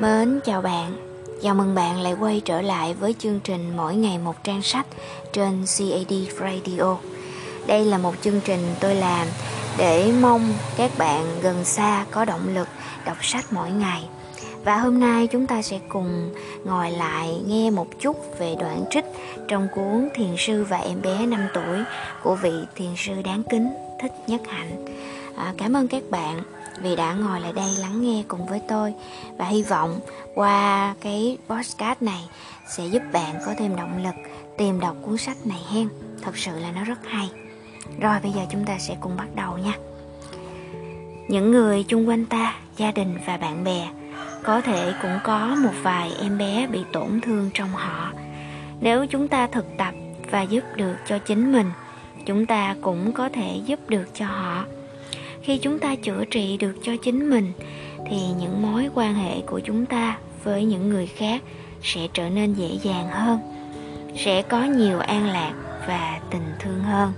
Mến chào bạn, chào mừng bạn lại quay trở lại với chương trình Mỗi ngày một trang sách trên CAD Radio. Đây là một chương trình tôi làm để mong các bạn gần xa có động lực đọc sách mỗi ngày. Và hôm nay chúng ta sẽ cùng ngồi lại nghe một chút về đoạn trích trong cuốn Thiền sư và em bé 5 tuổi của vị thiền sư đáng kính Thích Nhất Hạnh. À, cảm ơn các bạn vì đã ngồi lại đây lắng nghe cùng với tôi. Và hy vọng qua cái podcast này sẽ giúp bạn có thêm động lực tìm đọc cuốn sách này hen. Thật sự là nó rất hay. Rồi, bây giờ chúng ta sẽ cùng bắt đầu nha. Những người chung quanh ta, gia đình và bạn bè, có thể cũng có một vài em bé bị tổn thương trong họ. Nếu chúng ta thực tập và giúp được cho chính mình, chúng ta cũng có thể giúp được cho họ khi chúng ta chữa trị được cho chính mình, thì những mối quan hệ của chúng ta với những người khác sẽ trở nên dễ dàng hơn, sẽ có nhiều an lạc và tình thương hơn.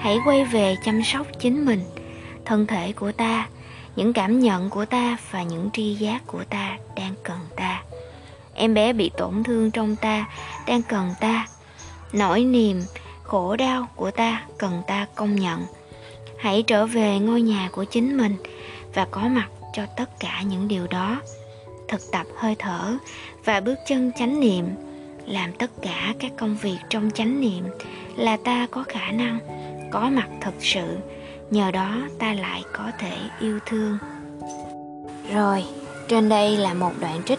Hãy quay về chăm sóc chính mình, thân thể của ta, những cảm nhận của ta và những tri giác của ta đang cần ta. Em bé bị tổn thương trong ta đang cần ta. Nỗi niềm, khổ đau của ta cần ta công nhận hãy trở về ngôi nhà của chính mình và có mặt cho tất cả những điều đó. Thực tập hơi thở và bước chân chánh niệm. Làm tất cả các công việc trong chánh niệm là ta có khả năng có mặt thật sự. Nhờ đó ta lại có thể yêu thương. Rồi trên đây là một đoạn trích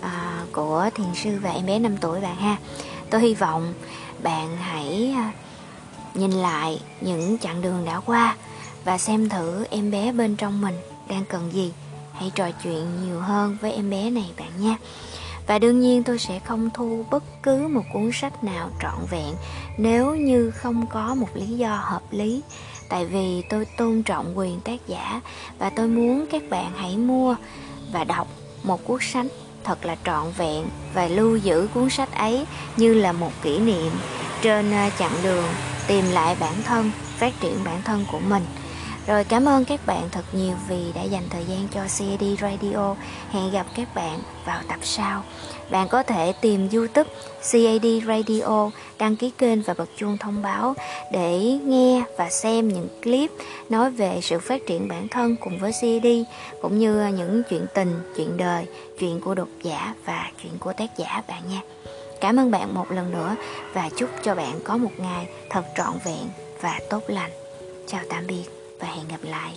à, của thiền sư và em bé 5 tuổi bạn ha. Tôi hy vọng bạn hãy à, nhìn lại những chặng đường đã qua và xem thử em bé bên trong mình đang cần gì. Hãy trò chuyện nhiều hơn với em bé này bạn nha và đương nhiên tôi sẽ không thu bất cứ một cuốn sách nào trọn vẹn nếu như không có một lý do hợp lý. Tại vì tôi tôn trọng quyền tác giả và tôi muốn các bạn hãy mua và đọc một cuốn sách thật là trọn vẹn và lưu giữ cuốn sách ấy như là một kỷ niệm trên à, chặng đường tìm lại bản thân phát triển bản thân của mình rồi cảm ơn các bạn thật nhiều vì đã dành thời gian cho CD Radio. Hẹn gặp các bạn vào tập sau. Bạn có thể tìm YouTube CAD Radio, đăng ký kênh và bật chuông thông báo để nghe và xem những clip nói về sự phát triển bản thân cùng với CD cũng như những chuyện tình, chuyện đời, chuyện của độc giả và chuyện của tác giả bạn nha. Cảm ơn bạn một lần nữa và chúc cho bạn có một ngày thật trọn vẹn và tốt lành. Chào tạm biệt và hẹn gặp lại